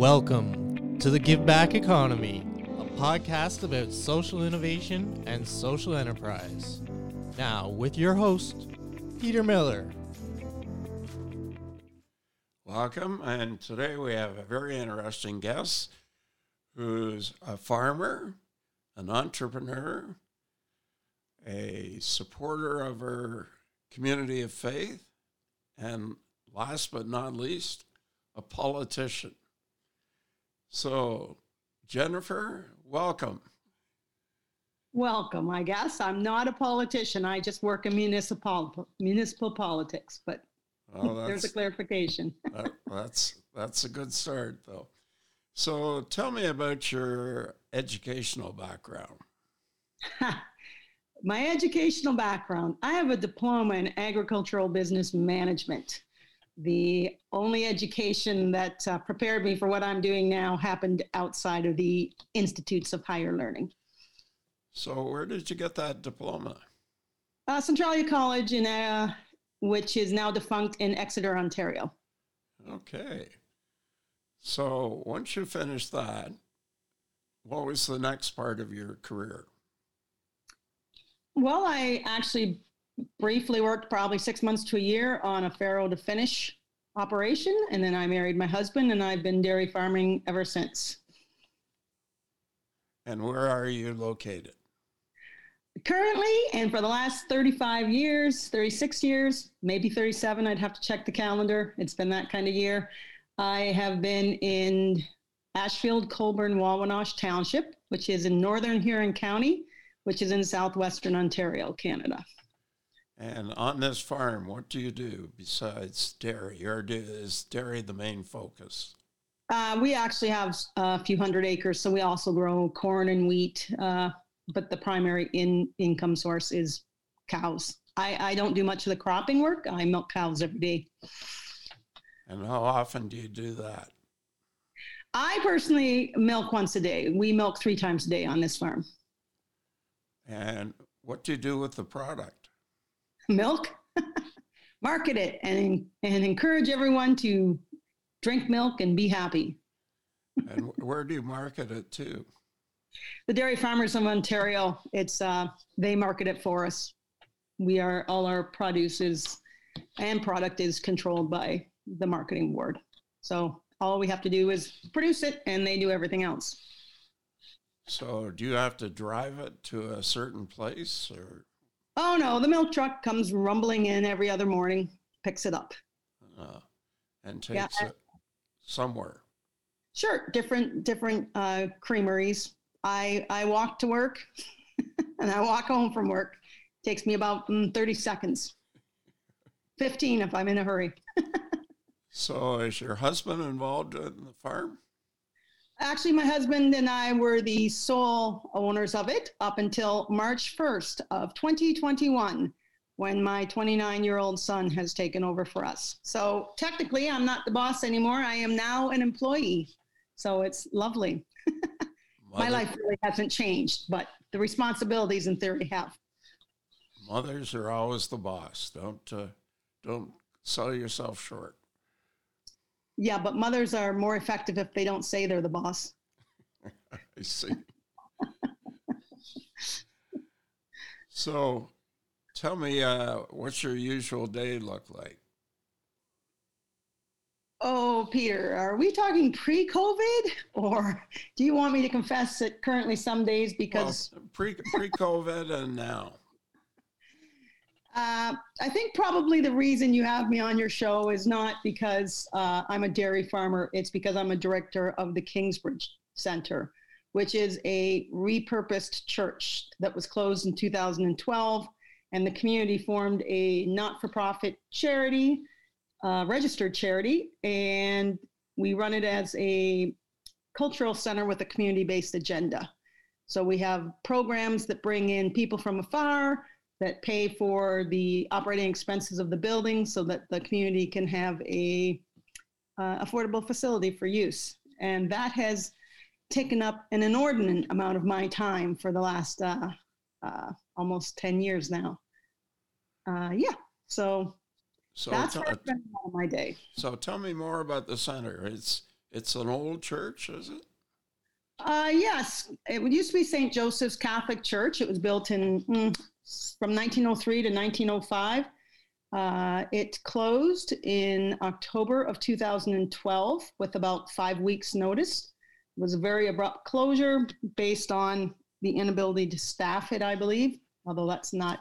Welcome to the Give Back Economy, a podcast about social innovation and social enterprise. Now, with your host, Peter Miller. Welcome, and today we have a very interesting guest who's a farmer, an entrepreneur, a supporter of her community of faith, and last but not least, a politician. So, Jennifer, welcome. Welcome, I guess. I'm not a politician. I just work in municipal municipal politics, but well, oh, there's a clarification. that, that's that's a good start though. So tell me about your educational background. My educational background, I have a diploma in agricultural business management the only education that uh, prepared me for what I'm doing now happened outside of the institutes of higher learning. So, where did you get that diploma? Uh, Centralia College, in uh, which is now defunct in Exeter, Ontario. Okay. So, once you finished that, what was the next part of your career? Well, I actually briefly worked probably six months to a year on a farrow to finish operation. And then I married my husband, and I've been dairy farming ever since. And where are you located? Currently, and for the last 35 years, 36 years, maybe 37, I'd have to check the calendar. It's been that kind of year. I have been in Ashfield, Colborne, Wawanosh Township, which is in northern Huron County, which is in southwestern Ontario, Canada. And on this farm, what do you do besides dairy, or do, is dairy the main focus? Uh, we actually have a few hundred acres, so we also grow corn and wheat. Uh, but the primary in income source is cows. I, I don't do much of the cropping work. I milk cows every day. And how often do you do that? I personally milk once a day. We milk three times a day on this farm. And what do you do with the product? Milk, market it, and and encourage everyone to drink milk and be happy. and where do you market it to? The Dairy Farmers of Ontario. It's uh, they market it for us. We are all our produce is and product is controlled by the marketing board. So all we have to do is produce it, and they do everything else. So, do you have to drive it to a certain place, or Oh no, the milk truck comes rumbling in every other morning, picks it up, uh, and takes yeah. it somewhere. Sure, different different uh, creameries. I I walk to work, and I walk home from work. Takes me about mm, thirty seconds, fifteen if I'm in a hurry. so, is your husband involved in the farm? Actually, my husband and I were the sole owners of it up until March 1st of 2021, when my 29 year old son has taken over for us. So technically, I'm not the boss anymore. I am now an employee. So it's lovely. my life really hasn't changed, but the responsibilities in theory have. Mothers are always the boss. Don't uh, don't sell yourself short. Yeah, but mothers are more effective if they don't say they're the boss. I see. so tell me, uh, what's your usual day look like? Oh, Peter, are we talking pre COVID or do you want me to confess that currently some days because. Well, pre COVID and now? Uh, I think probably the reason you have me on your show is not because uh, I'm a dairy farmer. It's because I'm a director of the Kingsbridge Center, which is a repurposed church that was closed in 2012. And the community formed a not for profit charity, uh, registered charity. And we run it as a cultural center with a community based agenda. So we have programs that bring in people from afar that pay for the operating expenses of the building so that the community can have a uh, affordable facility for use. And that has taken up an inordinate amount of my time for the last uh, uh, almost 10 years now. Uh, yeah, so, so that's t- where I spend all my day. So tell me more about the center. It's It's an old church, is it? Uh, yes, it used to be St. Joseph's Catholic Church. It was built in mm, from 1903 to 1905. Uh, it closed in October of 2012 with about five weeks' notice. It was a very abrupt closure based on the inability to staff it, I believe, although that's not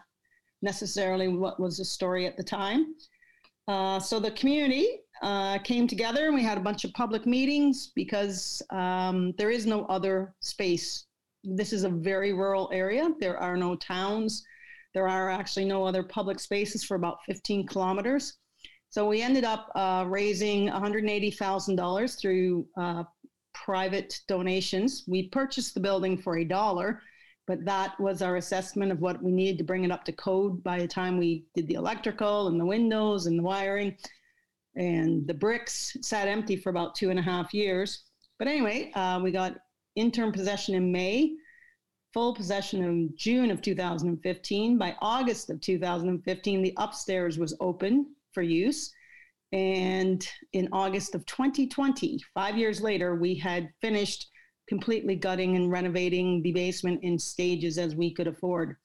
necessarily what was the story at the time. Uh, so the community uh, came together and we had a bunch of public meetings because um, there is no other space. This is a very rural area. There are no towns. There are actually no other public spaces for about 15 kilometers. So we ended up uh, raising $180,000 through uh, private donations. We purchased the building for a dollar, but that was our assessment of what we needed to bring it up to code by the time we did the electrical and the windows and the wiring. And the bricks sat empty for about two and a half years. But anyway, uh, we got interim possession in May, full possession in June of 2015. By August of 2015, the upstairs was open for use. And in August of 2020, five years later, we had finished completely gutting and renovating the basement in stages as we could afford.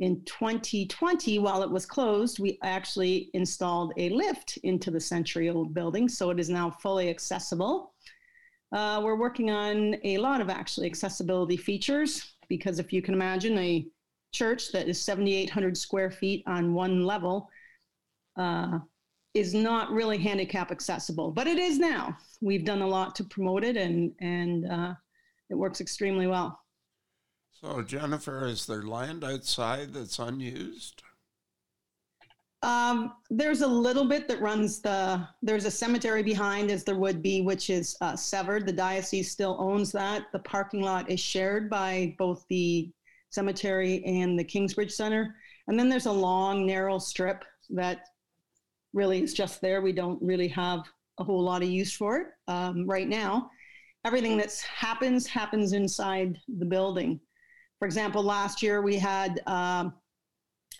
In 2020, while it was closed, we actually installed a lift into the century old building, so it is now fully accessible. Uh, we're working on a lot of actually accessibility features because if you can imagine a church that is 7,800 square feet on one level, uh, is not really handicap accessible, but it is now. We've done a lot to promote it, and and uh, it works extremely well. So, Jennifer, is there land outside that's unused? Um, there's a little bit that runs the. There's a cemetery behind, as there would be, which is uh, severed. The diocese still owns that. The parking lot is shared by both the cemetery and the Kingsbridge Center. And then there's a long, narrow strip that really is just there. We don't really have a whole lot of use for it um, right now. Everything that happens happens inside the building. For example, last year we had um,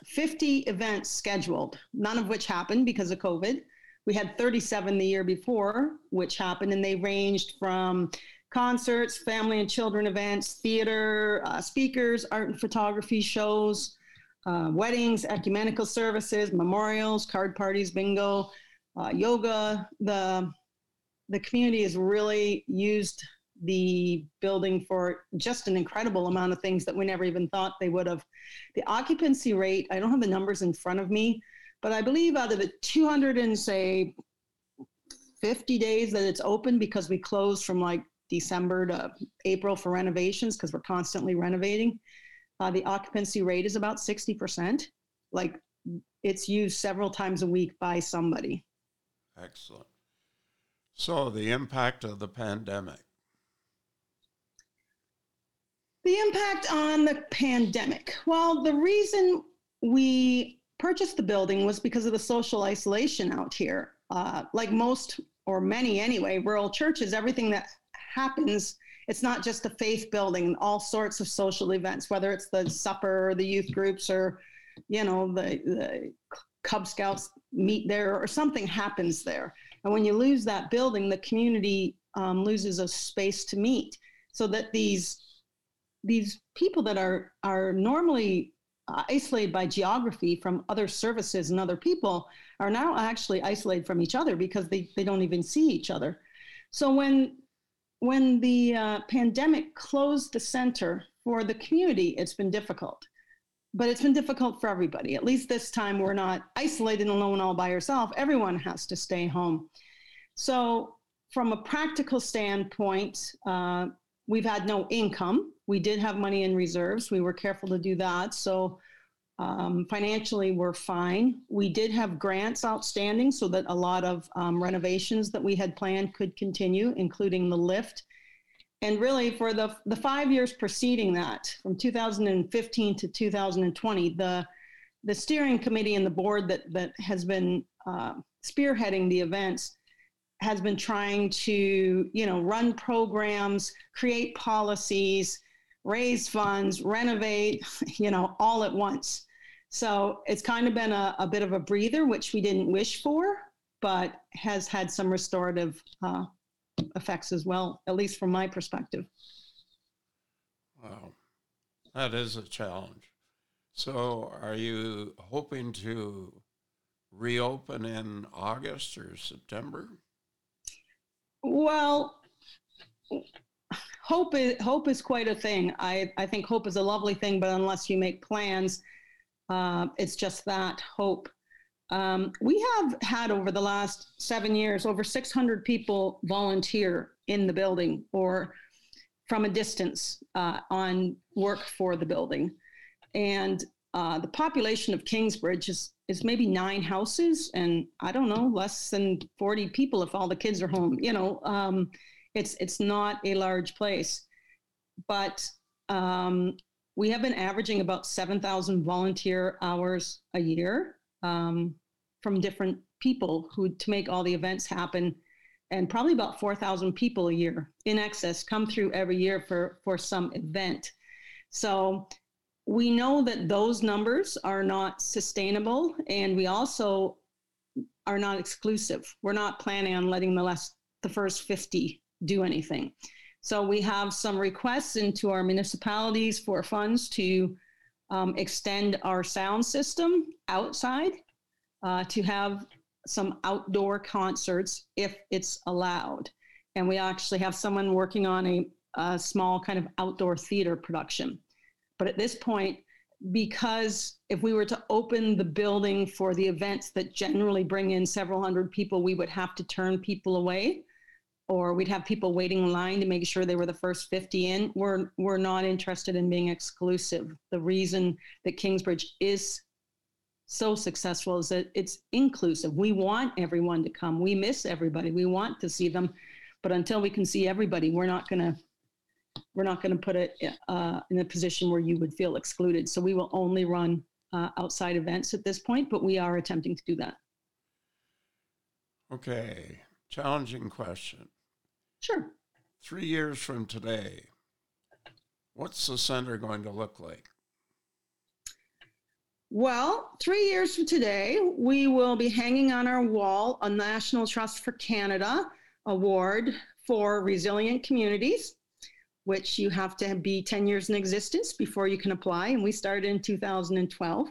50 events scheduled, none of which happened because of COVID. We had 37 the year before, which happened, and they ranged from concerts, family and children events, theater, uh, speakers, art and photography shows, uh, weddings, ecumenical services, memorials, card parties, bingo, uh, yoga. The the community has really used the building for just an incredible amount of things that we never even thought they would have. The occupancy rate, I don't have the numbers in front of me, but I believe out of the 200 and say 50 days that it's open because we closed from like December to April for renovations because we're constantly renovating. Uh, the occupancy rate is about 60%. Like it's used several times a week by somebody. Excellent. So, the impact of the pandemic. The impact on the pandemic. Well, the reason we purchased the building was because of the social isolation out here. Uh, like most, or many anyway, rural churches, everything that happens it's not just a faith building, all sorts of social events, whether it's the supper or the youth groups or, you know, the, the Cub Scouts meet there or something happens there. And when you lose that building, the community um, loses a space to meet so that these these people that are are normally isolated by geography from other services and other people are now actually isolated from each other because they, they don't even see each other. So when when the uh, pandemic closed the center for the community, it's been difficult. But it's been difficult for everybody. At least this time, we're not isolated and alone all by yourself. Everyone has to stay home. So, from a practical standpoint, uh, we've had no income. We did have money in reserves. We were careful to do that. So, um, financially, we're fine. We did have grants outstanding so that a lot of um, renovations that we had planned could continue, including the lift. And really, for the, the five years preceding that, from 2015 to 2020, the, the steering committee and the board that, that has been uh, spearheading the events has been trying to, you know, run programs, create policies, raise funds, renovate, you know, all at once. So it's kind of been a, a bit of a breather, which we didn't wish for, but has had some restorative uh, effects as well, at least from my perspective. Wow, that is a challenge. So, are you hoping to reopen in August or September? Well, hope is hope is quite a thing. I I think hope is a lovely thing, but unless you make plans, uh, it's just that hope. Um, we have had over the last seven years over 600 people volunteer in the building or from a distance uh, on work for the building. And uh, the population of Kingsbridge is, is maybe nine houses and I don't know, less than 40 people if all the kids are home. You know, um, it's, it's not a large place. But um, we have been averaging about 7,000 volunteer hours a year um, from different people who to make all the events happen and probably about 4,000 people a year in excess come through every year for, for some event. So we know that those numbers are not sustainable, and we also are not exclusive. We're not planning on letting the last the first 50 do anything. So we have some requests into our municipalities for funds to um, extend our sound system outside uh, to have some outdoor concerts if it's allowed. And we actually have someone working on a, a small kind of outdoor theater production. But at this point, because if we were to open the building for the events that generally bring in several hundred people, we would have to turn people away or we'd have people waiting in line to make sure they were the first 50 in. We're, we're not interested in being exclusive. The reason that Kingsbridge is so successful is that it's inclusive. We want everyone to come. We miss everybody. We want to see them. But until we can see everybody, we're not going to we're not going to put it uh, in a position where you would feel excluded. So we will only run uh, outside events at this point, but we are attempting to do that. Okay, challenging question. Sure. Three years from today, what's the center going to look like? Well, three years from today, we will be hanging on our wall a National Trust for Canada award for resilient communities which you have to be 10 years in existence before you can apply. And we started in 2012.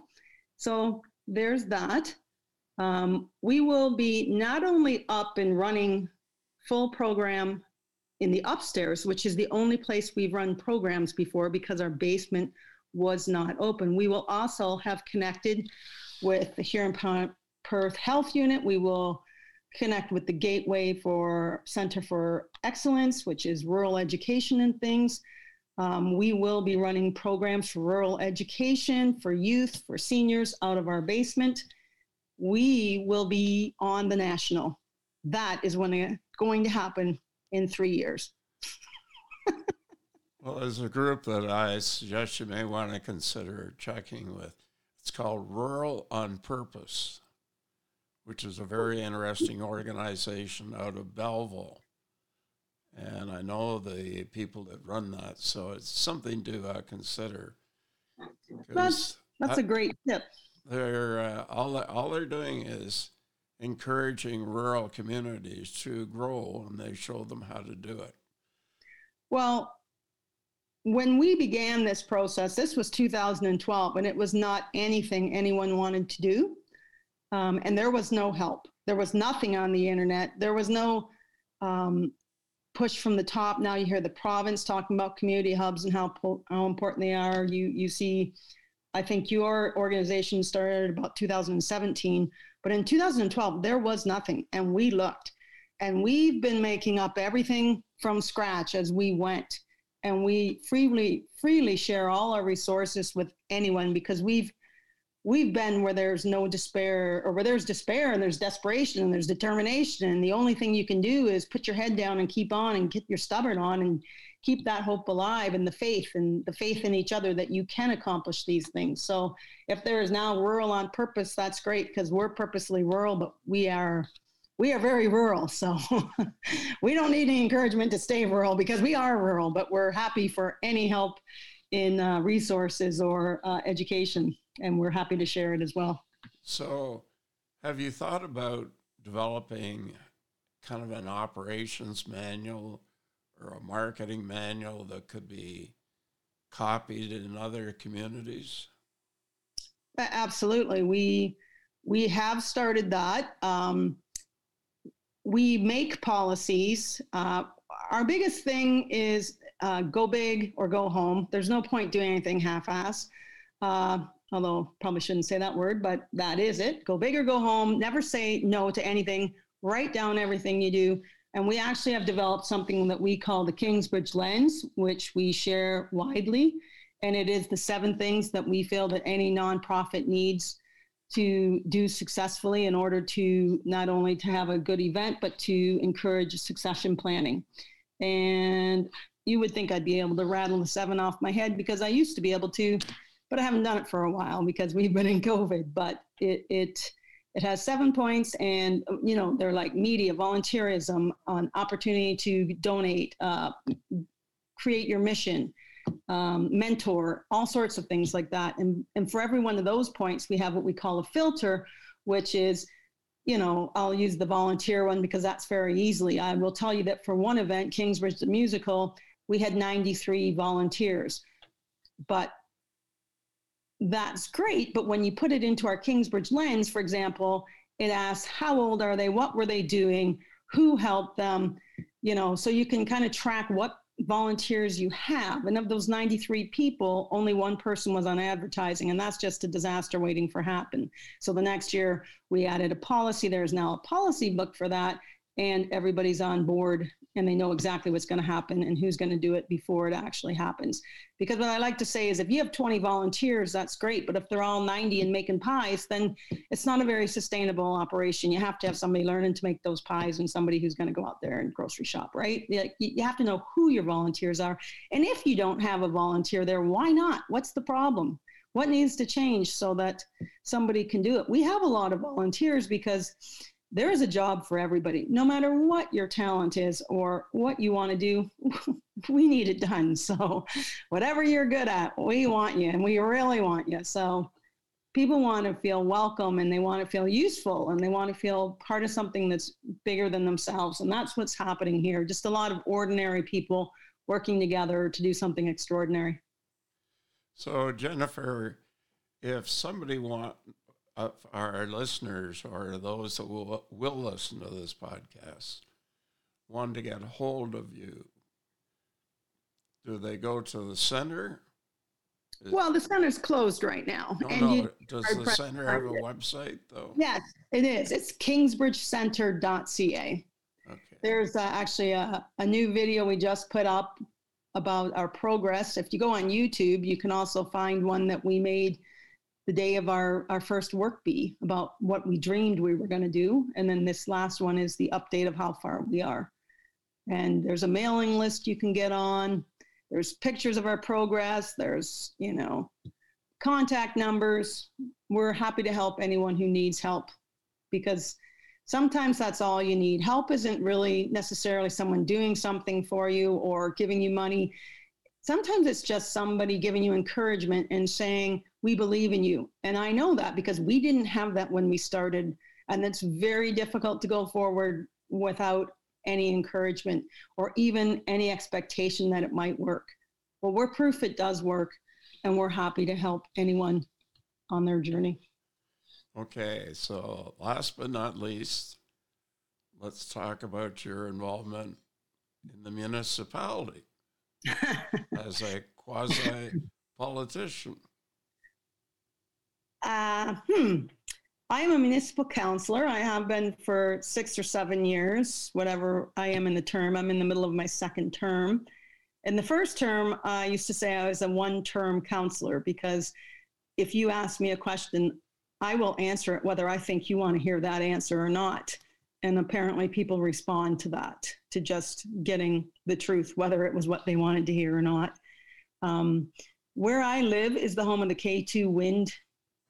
So there's that. Um, we will be not only up and running full program in the upstairs, which is the only place we've run programs before because our basement was not open. We will also have connected with the Huron Perth Health Unit. We will connect with the Gateway for Center for Excellence, which is rural education and things. Um, we will be running programs for rural education, for youth, for seniors out of our basement. We will be on the national. That is when it's going to happen in three years. well, there's a group that I suggest you may want to consider checking with. It's called Rural on Purpose which is a very interesting organization out of Belleville. And I know the people that run that, so it's something to uh, consider. That's, that's a great tip. They're uh, all all they're doing is encouraging rural communities to grow, and they show them how to do it. Well, when we began this process, this was 2012, and it was not anything anyone wanted to do. Um, and there was no help. There was nothing on the internet. There was no um, push from the top. Now you hear the province talking about community hubs and how po- how important they are. You you see, I think your organization started about 2017, but in 2012 there was nothing, and we looked, and we've been making up everything from scratch as we went, and we freely freely share all our resources with anyone because we've we've been where there's no despair or where there's despair and there's desperation and there's determination. And the only thing you can do is put your head down and keep on and get your stubborn on and keep that hope alive and the faith and the faith in each other that you can accomplish these things so if there is now rural on purpose that's great because we're purposely rural but we are we are very rural so we don't need any encouragement to stay rural because we are rural but we're happy for any help in uh, resources or uh, education and we're happy to share it as well. So, have you thought about developing kind of an operations manual or a marketing manual that could be copied in other communities? Absolutely. We we have started that. Um, we make policies. Uh, our biggest thing is uh, go big or go home. There's no point doing anything half-assed. Uh, although probably shouldn't say that word, but that is it. Go big or go home. Never say no to anything. Write down everything you do. And we actually have developed something that we call the Kingsbridge Lens, which we share widely. And it is the seven things that we feel that any nonprofit needs to do successfully in order to not only to have a good event, but to encourage succession planning. And you would think I'd be able to rattle the seven off my head because I used to be able to, but I haven't done it for a while because we've been in COVID. But it it it has seven points, and you know they're like media, volunteerism, on opportunity to donate, uh, create your mission, um, mentor, all sorts of things like that. And and for every one of those points, we have what we call a filter, which is you know, I'll use the volunteer one because that's very easily. I will tell you that for one event, Kingsbridge the Musical, we had 93 volunteers. But that's great. But when you put it into our Kingsbridge lens, for example, it asks how old are they? What were they doing? Who helped them? You know, so you can kind of track what volunteers you have. And of those 93 people, only one person was on advertising, and that's just a disaster waiting for happen. So the next year we added a policy. There's now a policy book for that, and everybody's on board and they know exactly what's going to happen and who's going to do it before it actually happens. Because what I like to say is if you have 20 volunteers, that's great. But if they're all 90 and making pies, then it's not a very sustainable operation. You have to have somebody learning to make those pies and somebody who's going to go out there and grocery shop, right? You have to know who your volunteers are. And if you don't have a volunteer there, why not? What's the problem? What needs to change so that somebody can do it? We have a lot of volunteers because there is a job for everybody. No matter what your talent is or what you want to do, we need it done. So, whatever you're good at, we want you and we really want you. So, people want to feel welcome and they want to feel useful and they want to feel part of something that's bigger than themselves. And that's what's happening here. Just a lot of ordinary people working together to do something extraordinary. So, Jennifer, if somebody want of our listeners or those that will, will listen to this podcast want to get a hold of you, do they go to the center? Well, the center's closed right now. No, and no. Does the center have a website, though? Yes, it is. It's kingsbridgecenter.ca. Okay. There's uh, actually a, a new video we just put up about our progress. If you go on YouTube, you can also find one that we made – the day of our, our first work bee about what we dreamed we were going to do. And then this last one is the update of how far we are. And there's a mailing list you can get on. There's pictures of our progress. There's, you know, contact numbers. We're happy to help anyone who needs help because sometimes that's all you need. Help isn't really necessarily someone doing something for you or giving you money. Sometimes it's just somebody giving you encouragement and saying, we believe in you. And I know that because we didn't have that when we started. And it's very difficult to go forward without any encouragement or even any expectation that it might work. Well, we're proof it does work, and we're happy to help anyone on their journey. Okay, so last but not least, let's talk about your involvement in the municipality as a quasi politician. Uh, hmm. I am a municipal councilor. I have been for six or seven years, whatever I am in the term. I'm in the middle of my second term. In the first term, I used to say I was a one term councilor because if you ask me a question, I will answer it whether I think you want to hear that answer or not. And apparently, people respond to that, to just getting the truth, whether it was what they wanted to hear or not. Um, where I live is the home of the K2 Wind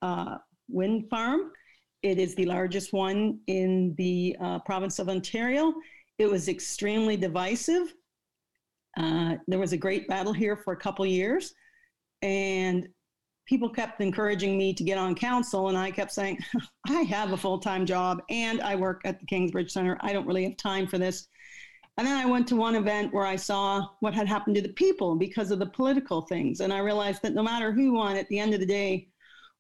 uh, wind farm. It is the largest one in the uh, province of Ontario. It was extremely divisive. Uh, there was a great battle here for a couple years. And people kept encouraging me to get on council, and I kept saying, I have a full time job and I work at the Kingsbridge Center. I don't really have time for this. And then I went to one event where I saw what had happened to the people because of the political things. And I realized that no matter who won, at the end of the day,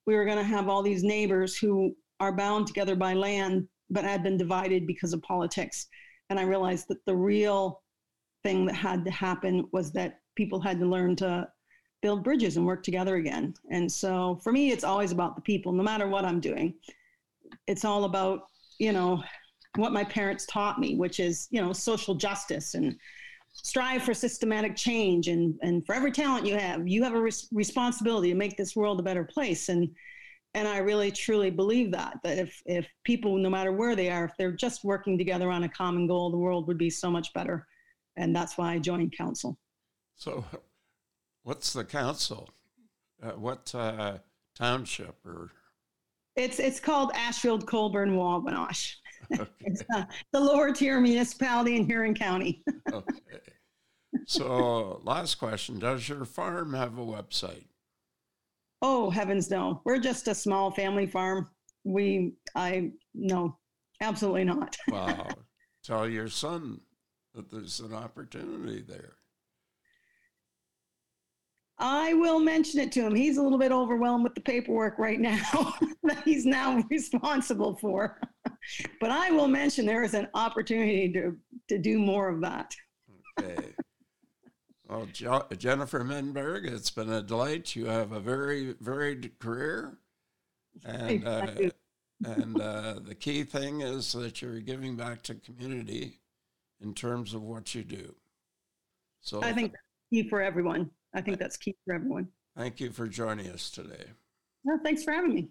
we were going to have all these neighbors who are bound together by land, but had been divided because of politics. And I realized that the real thing that had to happen was that people had to learn to build bridges and work together again. And so for me, it's always about the people, no matter what I'm doing. It's all about, you know, what my parents taught me, which is, you know, social justice and strive for systematic change. And, and for every talent you have, you have a res- responsibility to make this world a better place. And, and I really truly believe that, that if, if people, no matter where they are, if they're just working together on a common goal, the world would be so much better. And that's why I joined council. So What's the council? Uh, what uh, township or? It's it's called Ashfield Colborne Wawanosh. Okay. it's uh, the lower tier municipality in Huron County. okay. So, last question: Does your farm have a website? Oh heavens, no! We're just a small family farm. We, I no, absolutely not. wow! Tell your son that there's an opportunity there. I will mention it to him. He's a little bit overwhelmed with the paperwork right now that he's now responsible for. but I will mention there is an opportunity to, to do more of that. okay. Well, jo- Jennifer Miltenburg, it's been a delight. You have a very varied career. And, uh, and uh, the key thing is that you're giving back to community in terms of what you do. So I think key for everyone. I think that's key for everyone. Thank you for joining us today. No, thanks for having me.